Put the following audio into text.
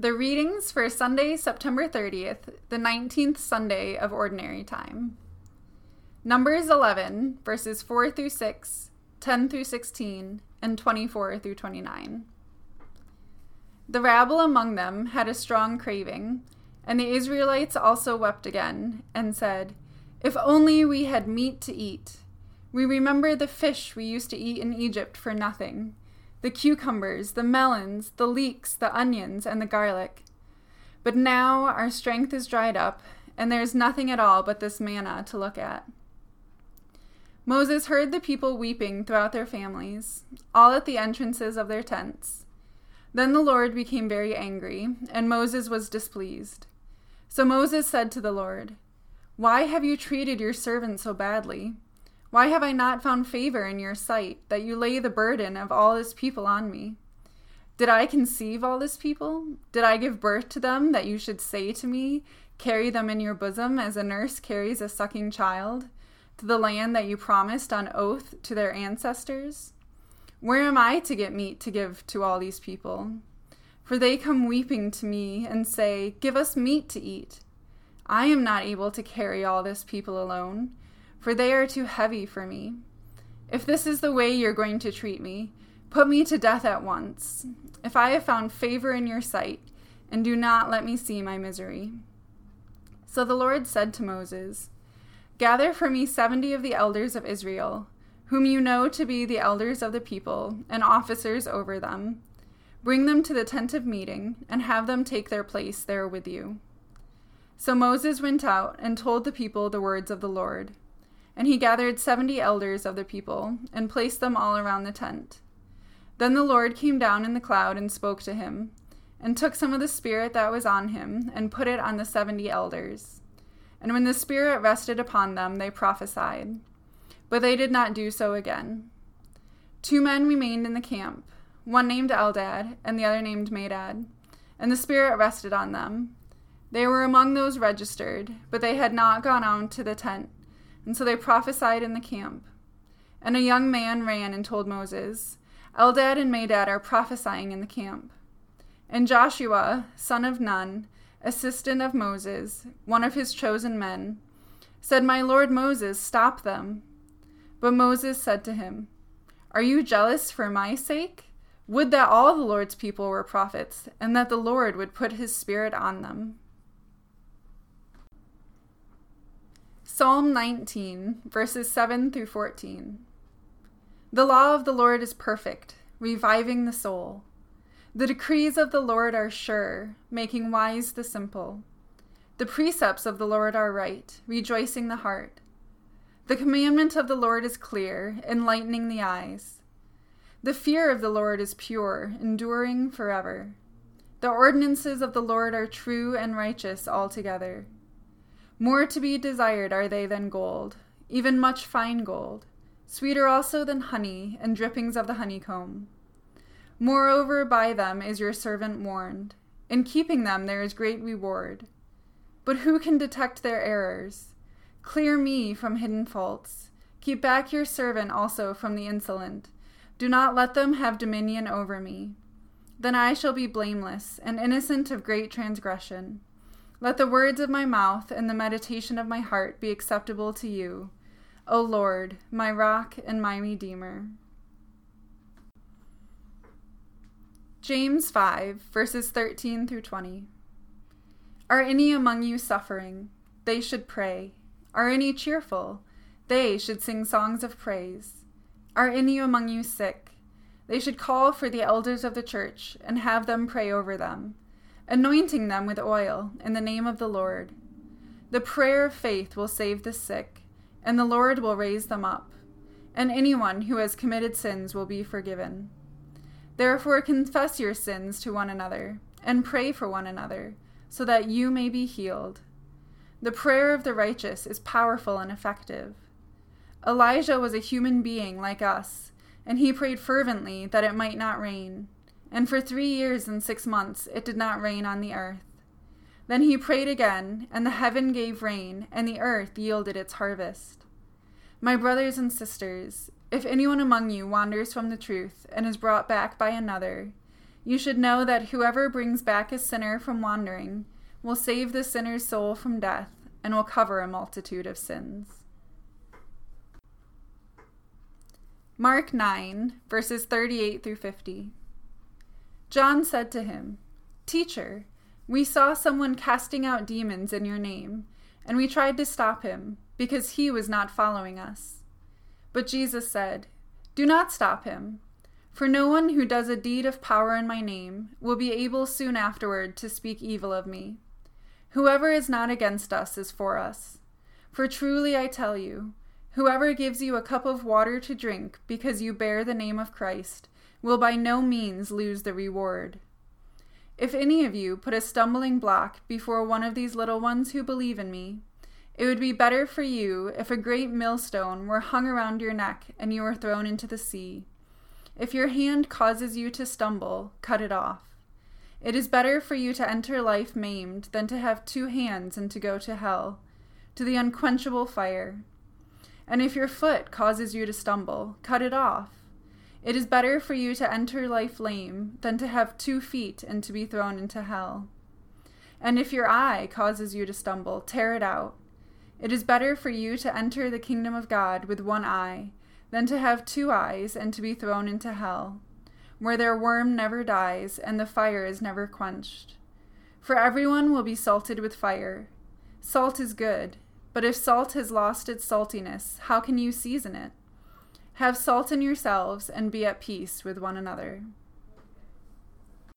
The readings for Sunday, September 30th, the 19th Sunday of Ordinary Time. Numbers 11, verses 4 through 6, 10 through 16, and 24 through 29. The rabble among them had a strong craving, and the Israelites also wept again, and said, If only we had meat to eat. We remember the fish we used to eat in Egypt for nothing the cucumbers, the melons, the leeks, the onions, and the garlic. But now our strength is dried up, and there is nothing at all but this manna to look at. Moses heard the people weeping throughout their families, all at the entrances of their tents. Then the Lord became very angry, and Moses was displeased. So Moses said to the Lord, Why have you treated your servant so badly? Why have I not found favor in your sight, that you lay the burden of all this people on me? Did I conceive all this people? Did I give birth to them, that you should say to me, Carry them in your bosom, as a nurse carries a sucking child, to the land that you promised on oath to their ancestors? Where am I to get meat to give to all these people? For they come weeping to me and say, Give us meat to eat. I am not able to carry all this people alone for they are too heavy for me. If this is the way you're going to treat me, put me to death at once. If I have found favor in your sight, and do not let me see my misery. So the Lord said to Moses, Gather for me seventy of the elders of Israel, whom you know to be the elders of the people, and officers over them. Bring them to the tent of meeting, and have them take their place there with you. So Moses went out and told the people the words of the Lord. And he gathered seventy elders of the people, and placed them all around the tent. Then the Lord came down in the cloud and spoke to him, and took some of the Spirit that was on him, and put it on the seventy elders. And when the Spirit rested upon them, they prophesied. But they did not do so again. Two men remained in the camp, one named Eldad, and the other named Medad, and the Spirit rested on them. They were among those registered, but they had not gone on to the tent and so they prophesied in the camp. And a young man ran and told Moses, Eldad and Medad are prophesying in the camp. And Joshua, son of Nun, assistant of Moses, one of his chosen men, said, My lord Moses, stop them. But Moses said to him, Are you jealous for my sake? Would that all the Lord's people were prophets, and that the Lord would put his spirit on them. Psalm 19, verses 7 through 14. The law of the Lord is perfect, reviving the soul. The decrees of the Lord are sure, making wise the simple. The precepts of the Lord are right, rejoicing the heart. The commandment of the Lord is clear, enlightening the eyes. The fear of the Lord is pure, enduring forever. The ordinances of the Lord are true and righteous altogether. More to be desired are they than gold, even much fine gold, sweeter also than honey and drippings of the honeycomb. Moreover, by them is your servant warned. In keeping them there is great reward. But who can detect their errors? Clear me from hidden faults. Keep back your servant also from the insolent. Do not let them have dominion over me. Then I shall be blameless and innocent of great transgression. Let the words of my mouth and the meditation of my heart be acceptable to you, O Lord, my rock and my redeemer. James 5, verses 13 through 20. Are any among you suffering? They should pray. Are any cheerful? They should sing songs of praise. Are any among you sick? They should call for the elders of the church and have them pray over them anointing them with oil in the name of the Lord. The prayer of faith will save the sick, and the Lord will raise them up, and anyone who has committed sins will be forgiven. Therefore, confess your sins to one another, and pray for one another, so that you may be healed. The prayer of the righteous is powerful and effective. Elijah was a human being like us, and he prayed fervently that it might not rain. And for three years and six months it did not rain on the earth. Then he prayed again, and the heaven gave rain, and the earth yielded its harvest. My brothers and sisters, if anyone among you wanders from the truth and is brought back by another, You should know that whoever brings back a sinner from wandering will save the sinner's soul from death and will cover a multitude of sins. Mark 9, verses 38 through 50. John said to him, Teacher, we saw someone casting out demons in your name, and we tried to stop him, because he was not following us. But Jesus said, Do not stop him, for no one who does a deed of power in my name will be able soon afterward to speak evil of me. Whoever is not against us is for us. For truly I tell you, whoever gives you a cup of water to drink because you bear the name of Christ will by no means lose the reward. If any of you put a stumbling block before one of these little ones who believe in me, it would be better for you if a great millstone were hung around your neck and you were thrown into the sea. If your hand causes you to stumble, cut it off. It is better for you to enter life maimed than to have two hands and to go to hell, to the unquenchable fire. And if your foot causes you to stumble, cut it off. It is better for you to enter life lame than to have two feet and to be thrown into hell. And if your eye causes you to stumble, tear it out. It is better for you to enter the kingdom of God with one eye than to have two eyes and to be thrown into hell, where their worm never dies and the fire is never quenched. For everyone will be salted with fire. Salt is good, but if salt has lost its saltiness, how can you season it? Have salt in yourselves and be at peace with one another.